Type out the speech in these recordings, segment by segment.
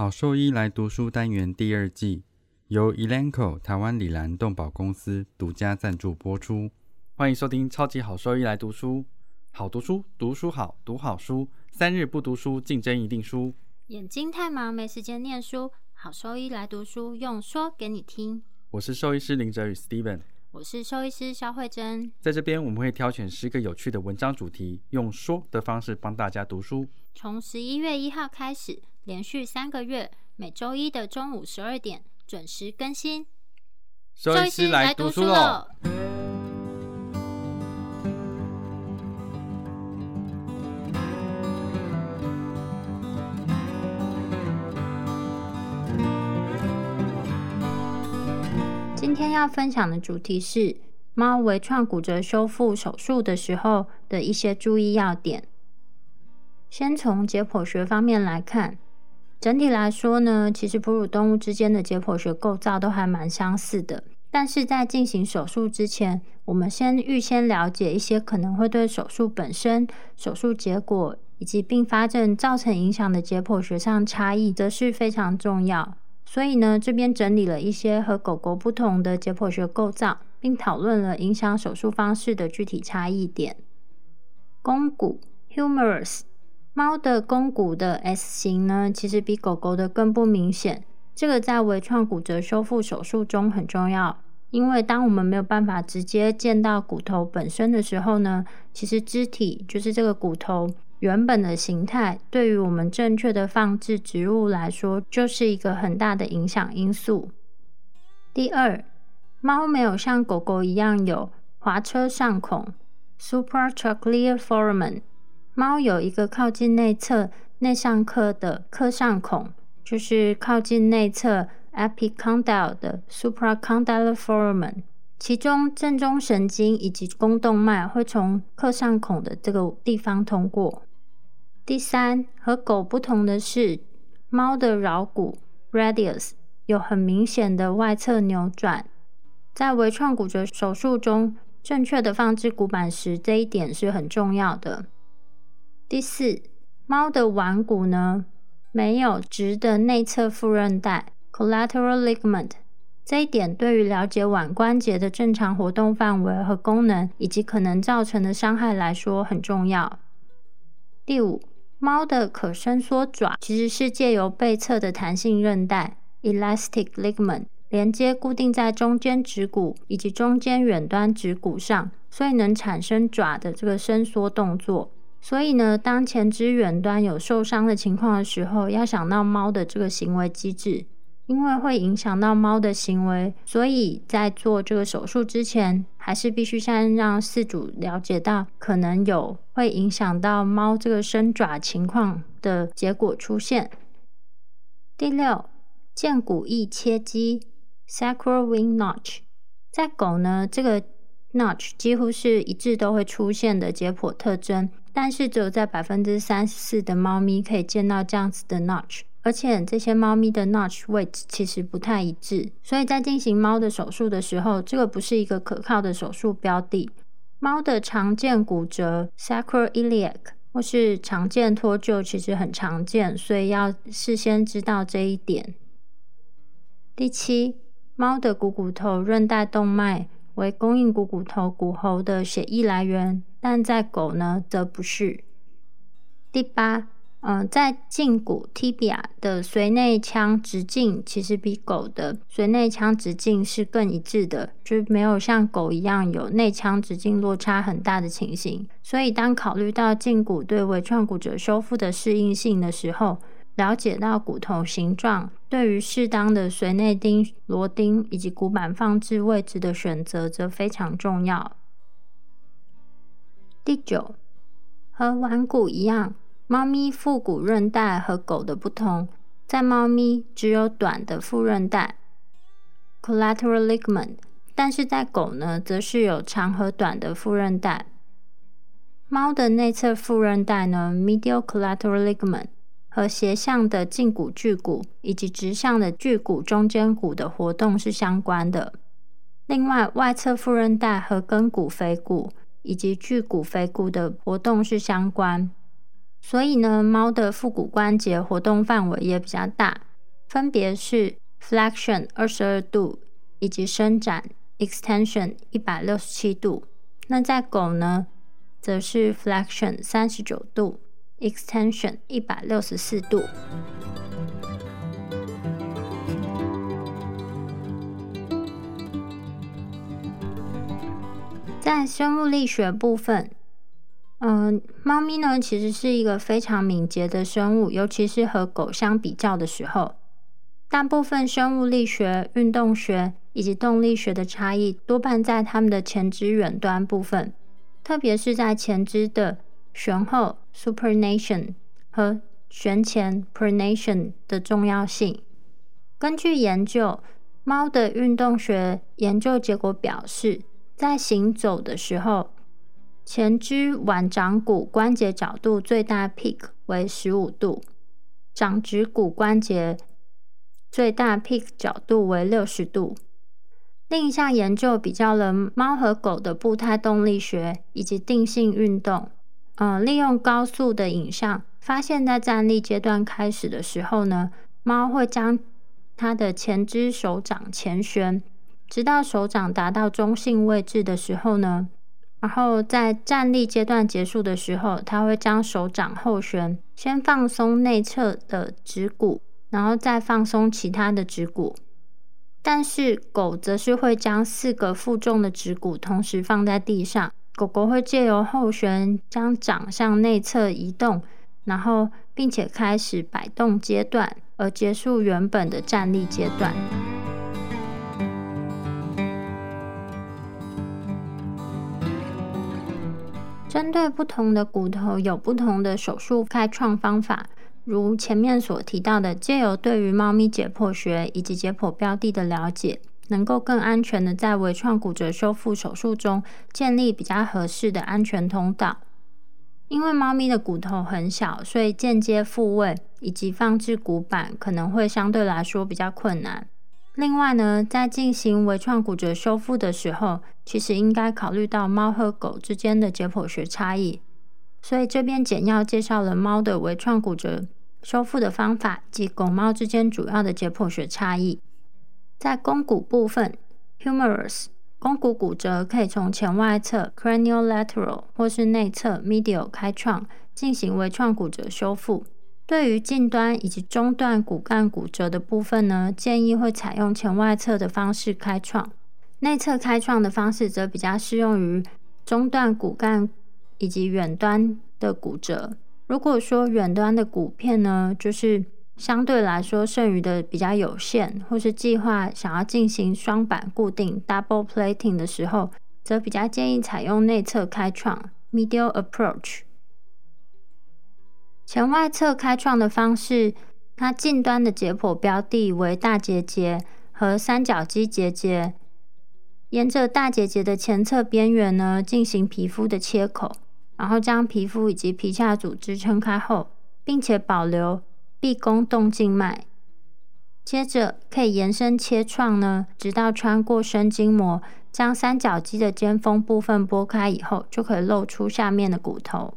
好兽医来读书单元第二季由 Elanco 台湾里兰动保公司独家赞助播出。欢迎收听超级好兽医来读书，好读书，读书好，读好书，三日不读书，竞争一定输。眼睛太忙没时间念书，好兽医来读书，用说给你听。我是兽医师林哲宇 Steven，我是兽医师肖慧珍，在这边我们会挑选十个有趣的文章主题，用说的方式帮大家读书。从十一月一号开始，连续三个月，每周一的中午十二点准时更新。周医师来读书喽！今天要分享的主题是猫微创骨折修复手术的时候的一些注意要点。先从解剖学方面来看，整体来说呢，其实哺乳动物之间的解剖学构造都还蛮相似的。但是在进行手术之前，我们先预先了解一些可能会对手术本身、手术结果以及并发症造成影响的解剖学上差异，则是非常重要。所以呢，这边整理了一些和狗狗不同的解剖学构造，并讨论了影响手术方式的具体差异点。肱骨 （humerus）。猫的肱骨的 S 型呢，其实比狗狗的更不明显。这个在微创骨折修复手术中很重要，因为当我们没有办法直接见到骨头本身的时候呢，其实肢体就是这个骨头原本的形态，对于我们正确的放置植物来说，就是一个很大的影响因素。第二，猫没有像狗狗一样有滑车上孔 （supratrochlear foramen）。猫有一个靠近内侧内上髁的髁上孔，就是靠近内侧 epicondyle 的 supracondylar foramen，其中正中神经以及肱动脉会从髁上孔的这个地方通过。第三，和狗不同的是，猫的桡骨 radius 有很明显的外侧扭转，在微创骨折手术中，正确的放置骨板时，这一点是很重要的。第四，猫的腕骨呢没有直的内侧副韧带 （collateral ligament），这一点对于了解腕关节的正常活动范围和功能，以及可能造成的伤害来说很重要。第五，猫的可伸缩爪其实是借由背侧的弹性韧带 （elastic ligament） 连接固定在中间指骨以及中间远端指骨上，所以能产生爪的这个伸缩动作。所以呢，当前肢远端有受伤的情况的时候，要想到猫的这个行为机制，因为会影响到猫的行为，所以在做这个手术之前，还是必须先让饲主了解到可能有会影响到猫这个伸爪情况的结果出现。第六，剑骨翼切肌 （sacral wing notch） 在狗呢，这个 notch 几乎是一致都会出现的解剖特征。但是只有在百分之三十四的猫咪可以见到这样子的 notch，而且这些猫咪的 notch 位置其实不太一致，所以在进行猫的手术的时候，这个不是一个可靠的手术标的。猫的常见骨折 sacroiliac 或是常见脱臼其实很常见，所以要事先知道这一点。第七，猫的股骨头韧带动脉为供应股骨头骨喉的血液来源。但在狗呢，则不是。第八，嗯，在胫骨 tibia 的髓内腔直径其实比狗的髓内腔直径是更一致的，就没有像狗一样有内腔直径落差很大的情形。所以，当考虑到胫骨对微创骨折修复的适应性的时候，了解到骨头形状对于适当的髓内钉、螺钉以及骨板放置位置的选择，则非常重要。第九，和腕骨一样，猫咪腹股韧带和狗的不同，在猫咪只有短的副韧带 （collateral ligament），但是在狗呢，则是有长和短的副韧带。猫的内侧副韧带呢 （medial collateral ligament） 和斜向的胫骨距骨以及直向的距骨中间骨的活动是相关的。另外，外侧副韧带和跟骨腓骨。以及距骨腓骨的活动是相关，所以呢，猫的腹股关节活动范围也比较大，分别是 flexion 二十二度以及伸展 extension 一百六十七度。那在狗呢，则是 flexion 三十九度，extension 一百六十四度。在生物力学部分，嗯，猫咪呢其实是一个非常敏捷的生物，尤其是和狗相比较的时候，大部分生物力学、运动学以及动力学的差异多半在它们的前肢远端部分，特别是在前肢的旋后 （supination） 和旋前 （pronation） 的重要性。根据研究，猫的运动学研究结果表示。在行走的时候，前肢腕掌骨关节角度最大 peak 为十五度，掌指骨关节最大 peak 角度为六十度。另一项研究比较了猫和狗的步态动力学以及定性运动。嗯，利用高速的影像，发现，在站立阶段开始的时候呢，猫会将它的前肢手掌前旋。直到手掌达到中性位置的时候呢，然后在站立阶段结束的时候，它会将手掌后旋，先放松内侧的指骨，然后再放松其他的指骨。但是狗则是会将四个负重的指骨同时放在地上，狗狗会借由后旋将掌向内侧移动，然后并且开始摆动阶段，而结束原本的站立阶段。针对不同的骨头，有不同的手术开创方法。如前面所提到的，借由对于猫咪解剖学以及解剖标的的了解，能够更安全的在微创骨折修复手术中建立比较合适的安全通道。因为猫咪的骨头很小，所以间接复位以及放置骨板可能会相对来说比较困难。另外呢，在进行微创骨折修复的时候，其实应该考虑到猫和狗之间的解剖学差异。所以这边简要介绍了猫的微创骨折修复的方法及狗猫之间主要的解剖学差异。在肱骨部分，humerus 肱骨骨折可以从前外侧 craniolateral 或是内侧 medial 开创进行微创骨折修复。对于近端以及中段骨干骨折的部分呢，建议会采用前外侧的方式开创，内侧开创的方式则比较适用于中段骨干以及远端的骨折。如果说远端的骨片呢，就是相对来说剩余的比较有限，或是计划想要进行双板固定 （double plating） 的时候，则比较建议采用内侧开创 （medial approach）。前外侧开创的方式，它近端的解剖标的为大结节和三角肌结节，沿着大结节的前侧边缘呢进行皮肤的切口，然后将皮肤以及皮下组织撑开后，并且保留臂弓动静脉。接着可以延伸切创呢，直到穿过深筋膜，将三角肌的尖峰部分拨开以后，就可以露出下面的骨头。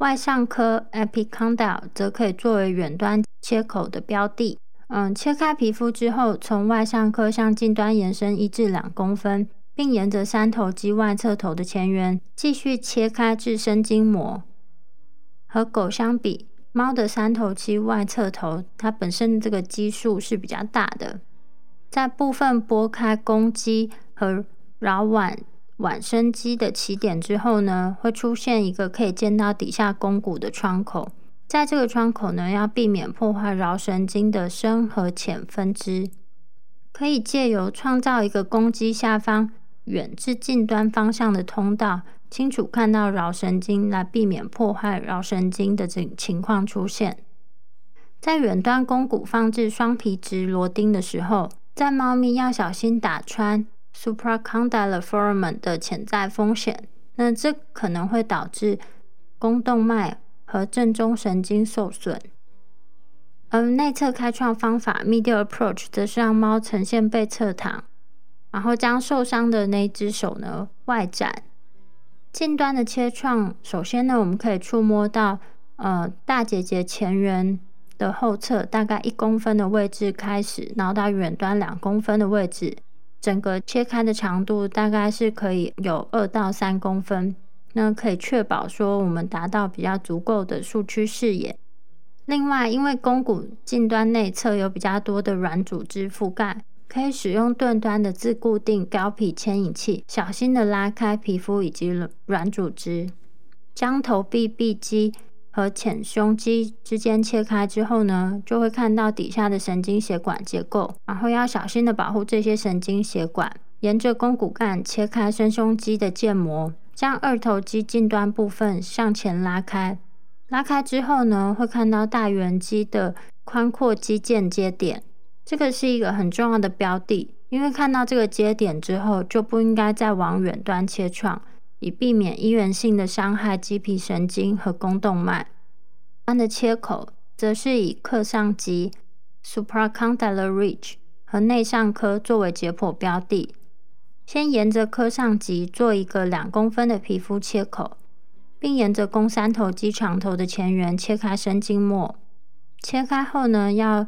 外上髁 （epicondyle） 则可以作为远端切口的标的。嗯，切开皮肤之后，从外上髁向近端延伸一至两公分，并沿着三头肌外侧头的前缘继续切开至神经膜。和狗相比，猫的三头肌外侧头它本身这个基数是比较大的，在部分拨开公肌和桡腕。腕伸肌的起点之后呢，会出现一个可以见到底下肱骨的窗口。在这个窗口呢，要避免破坏桡神经的深和浅分支，可以借由创造一个公肌下方远至近端方向的通道，清楚看到桡神经，来避免破坏桡神经的这情况出现。在远端肱骨放置双皮质螺钉的时候，在猫咪要小心打穿。Supracondylar foramen 的潜在风险，那这可能会导致肱动脉和正中神经受损。而内侧开创方法 （media approach 则是让猫呈现背侧躺，然后将受伤的那只手呢外展。近端的切创，首先呢，我们可以触摸到呃大结节前缘的后侧大概一公分的位置开始，然后到远端两公分的位置，整个切开的长度大概是可以有二到三公分，那可以确保说我们达到比较足够的树区视野。另外，因为肱骨近端内侧有比较多的软组织覆盖，可以使用钝端的自固定胶皮牵引器，小心的拉开皮肤以及软组织，将头臂臂肌和前胸肌之间切开之后呢，就会看到底下的神经血管结构，然后要小心的保护这些神经血管，沿着肱骨干切开深胸肌的腱膜，将二头肌近端部分向前拉开。拉开之后呢，会看到大圆肌的宽阔肌腱接点，这个是一个很重要的标的，因为看到这个接点之后，就不应该再往远端切创，以避免医源性的伤害肌皮神经和肱动脉。端的切口则是以髁上肌 （supracondylar ridge） 和内上髁作为解剖标的，先沿着髁上棘做一个两公分的皮肤切口。并沿着肱三头肌长头的前缘切开神经末。切开后呢，要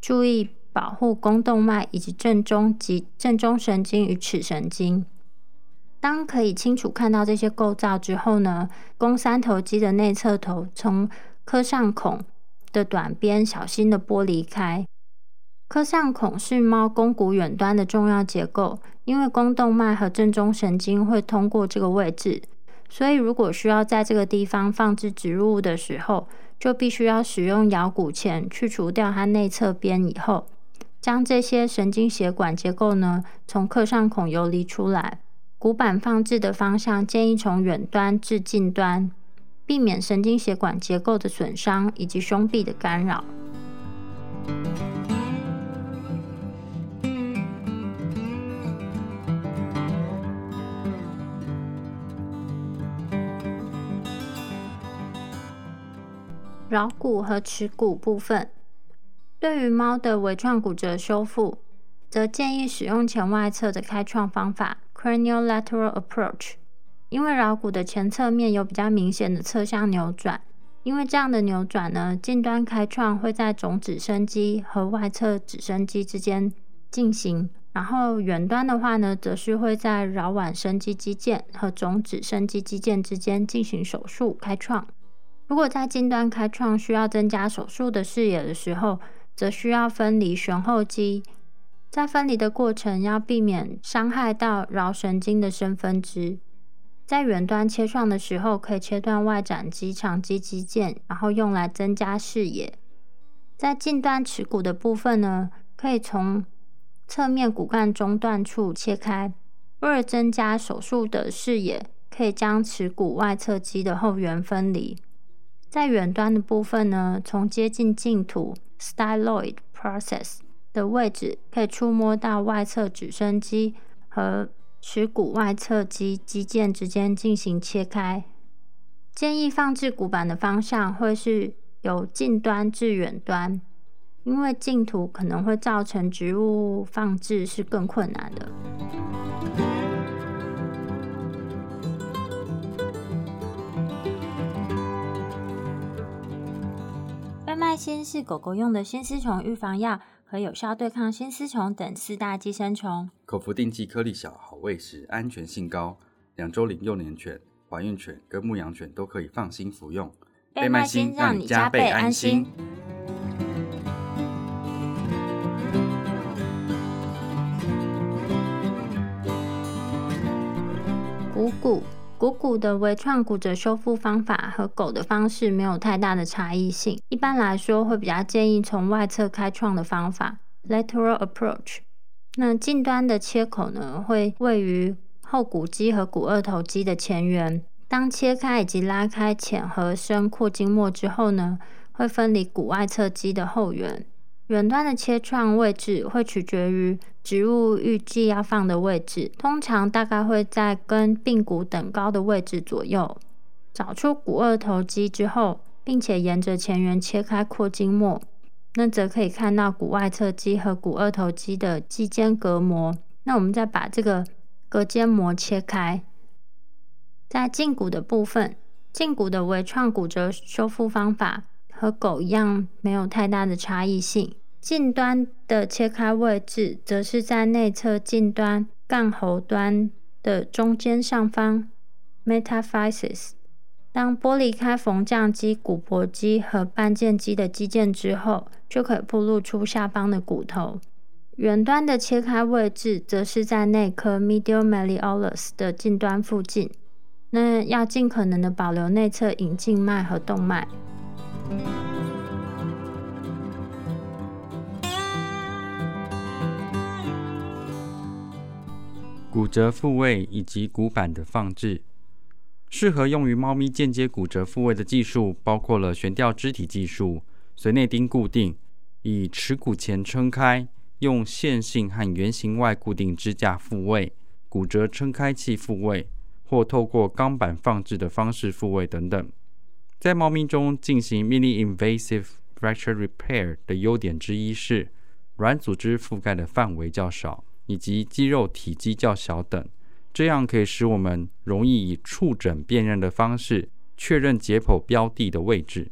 注意保护肱动脉以及正中及正中神经与尺神经。当可以清楚看到这些构造之后呢，肱三头肌的内侧头从髁上孔的短边小心的剥离开。髁上孔是猫肱骨远端的重要结构，因为肱动脉和正中神经会通过这个位置。所以，如果需要在这个地方放置植入物的时候，就必须要使用咬骨钳去除掉它内侧边，以后将这些神经血管结构呢从髁上孔游离出来。骨板放置的方向建议从远端至近端，避免神经血管结构的损伤以及胸壁的干扰。桡骨和耻骨部分，对于猫的微创骨折修复，则建议使用前外侧的开创方法 （cranial lateral approach）。因为桡骨的前侧面有比较明显的侧向扭转，因为这样的扭转呢，近端开创会在总指伸肌和外侧指伸肌之间进行，然后远端的话呢，则是会在桡腕伸肌肌腱和总指伸肌肌腱之间进行手术开创。如果在近端开创需要增加手术的视野的时候，则需要分离旋后肌。在分离的过程要避免伤害到桡神经的生分支。在远端切创的时候，可以切断外展肌长肌肌腱，然后用来增加视野。在近端耻骨的部分呢，可以从侧面骨干中段处切开。为了增加手术的视野，可以将耻骨外侧肌的后缘分离。在远端的部分呢，从接近净土 （styloid process） 的位置，可以触摸到外侧指伸肌和耻骨外侧肌肌腱之间进行切开。建议放置骨板的方向会是由近端至远端，因为净土可能会造成植物放置是更困难的。贝麦新是狗狗用的新丝虫预防药，可有效对抗新丝虫等四大寄生虫。口服定剂，颗粒小，好喂食，安全性高。两周龄幼年犬、怀孕犬跟牧羊犬都可以放心服用。贝麦新让你加倍安心。股骨。股骨的微创骨折修复方法和狗的方式没有太大的差异性。一般来说，会比较建议从外侧开创的方法 （lateral approach）。那近端的切口呢，会位于后股肌和股二头肌的前缘。当切开以及拉开浅和深阔筋膜之后呢，会分离股外侧肌的后缘。远端的切创位置会取决于植物预计要放的位置，通常大概会在跟髌骨等高的位置左右。找出股二头肌之后，并且沿着前缘切开阔筋膜，那则可以看到股外侧肌和股二头肌的肌间隔膜。那我们再把这个隔间膜切开。在胫骨的部分，胫骨的微创骨折修复方法。和狗一样没有太大的差异性。近端的切开位置则是在内侧近端干喉端的中间上方 （metaphysis）。当剥离开缝降肌、骨骼肌和半腱肌的肌腱之后，就可以暴露出下方的骨头。远端的切开位置则是在内科 （medial malleolus） 的近端附近。那要尽可能的保留内侧引静脉和动脉。骨折复位以及骨板的放置。适合用于猫咪间接骨折复位的技术，包括了悬吊肢体技术、髓内钉固定、以耻骨前撑开、用线性和圆形外固定支架复位、骨折撑开器复位，或透过钢板放置的方式复位等等。在猫咪中进行 mini invasive fracture repair 的优点之一是，软组织覆盖的范围较少，以及肌肉体积较小等。这样可以使我们容易以触诊辨认的方式确认解剖标的的位置。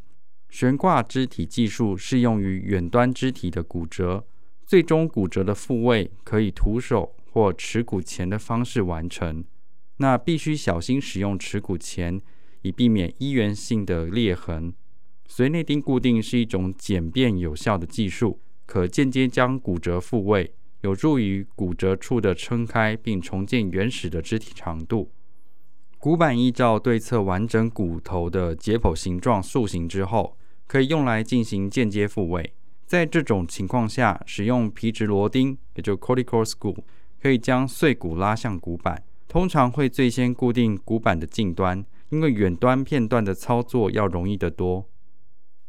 悬挂肢体技术适用于远端肢体的骨折，最终骨折的复位可以徒手或耻骨钳的方式完成。那必须小心使用耻骨钳，以避免一元性的裂痕。髓内钉固定是一种简便有效的技术，可间接将骨折复位。有助于骨折处的撑开，并重建原始的肢体长度。骨板依照对侧完整骨头的解剖形状塑形之后，可以用来进行间接复位。在这种情况下，使用皮质螺钉，也就 cortical screw，可以将碎骨拉向骨板。通常会最先固定骨板的近端，因为远端片段的操作要容易得多。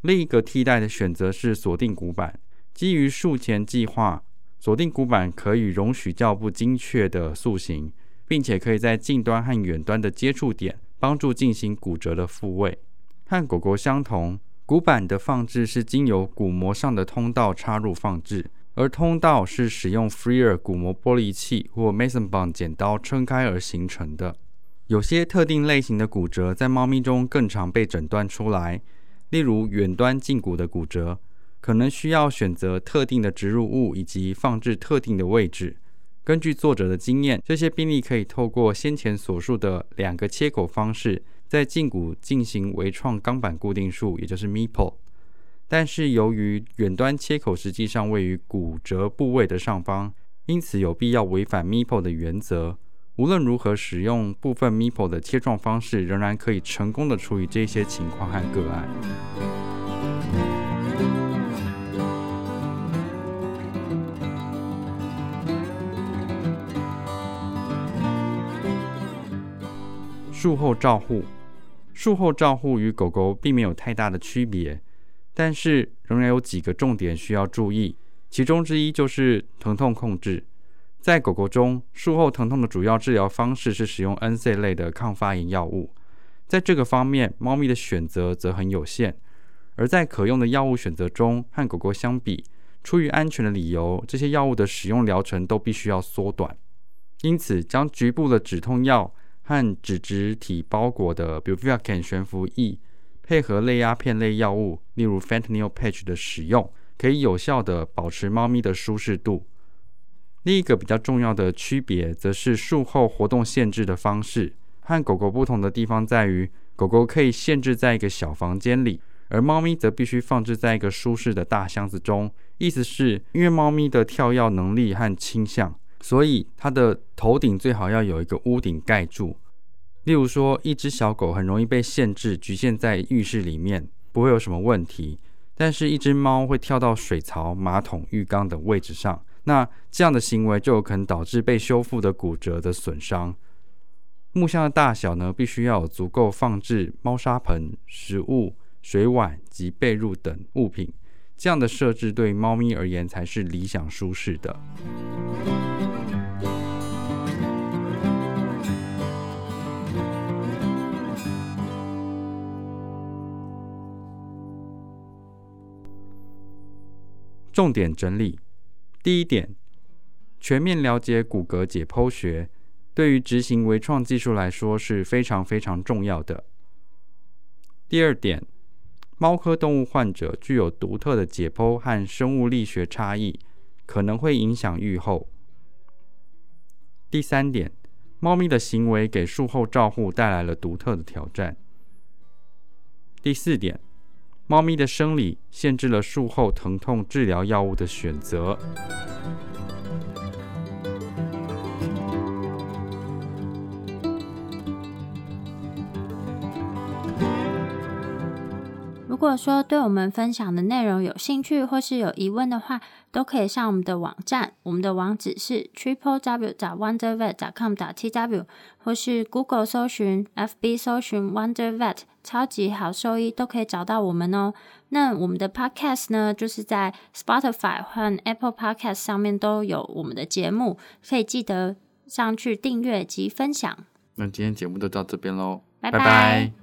另一个替代的选择是锁定骨板，基于术前计划。锁定骨板可以容许较不精确的塑形，并且可以在近端和远端的接触点帮助进行骨折的复位。和狗狗相同，骨板的放置是经由骨膜上的通道插入放置，而通道是使用 Freer 骨膜剥离器或 Mason bond 剪刀撑开而形成的。有些特定类型的骨折在猫咪中更常被诊断出来，例如远端胫骨的骨折。可能需要选择特定的植入物以及放置特定的位置。根据作者的经验，这些病例可以透过先前所述的两个切口方式，在胫骨进行微创钢板固定术，也就是 MIPO。但是由于远端切口实际上位于骨折部位的上方，因此有必要违反 MIPO 的原则。无论如何，使用部分 MIPO 的切创方式，仍然可以成功的处理这些情况和个案。术后照护，术后照护与狗狗并没有太大的区别，但是仍然有几个重点需要注意。其中之一就是疼痛控制。在狗狗中，术后疼痛的主要治疗方式是使用 NC 类的抗发炎药物。在这个方面，猫咪的选择则很有限。而在可用的药物选择中，和狗狗相比，出于安全的理由，这些药物的使用疗程都必须要缩短。因此，将局部的止痛药。和脂质体包裹的，Buvivacan 悬浮液，配合类鸦片类药物，例如 Fentanyl patch 的使用，可以有效的保持猫咪的舒适度。另一个比较重要的区别，则是术后活动限制的方式。和狗狗不同的地方在于，狗狗可以限制在一个小房间里，而猫咪则必须放置在一个舒适的大箱子中。意思是，因为猫咪的跳跃能力和倾向。所以它的头顶最好要有一个屋顶盖住。例如说，一只小狗很容易被限制局限在浴室里面，不会有什么问题。但是，一只猫会跳到水槽、马桶、浴缸等位置上，那这样的行为就有可能导致被修复的骨折的损伤。木箱的大小呢，必须要有足够放置猫砂盆、食物、水碗及被褥等物品。这样的设置对猫咪而言才是理想舒适的。重点整理：第一点，全面了解骨骼解剖学，对于执行微创技术来说是非常非常重要的。第二点，猫科动物患者具有独特的解剖和生物力学差异，可能会影响预后。第三点，猫咪的行为给术后照护带来了独特的挑战。第四点，猫咪的生理限制了术后疼痛治疗药物的选择。果说对我们分享的内容有兴趣或是有疑问的话，都可以上我们的网站，我们的网址是 triple w 打 wondervet 打 com 打 t w，或是 Google 搜寻、FB 搜寻 Wonder Vet 超级好兽医，都可以找到我们哦。那我们的 Podcast 呢，就是在 Spotify 和 Apple Podcast 上面都有我们的节目，可以记得上去订阅及分享。那今天节目就到这边喽，拜拜拜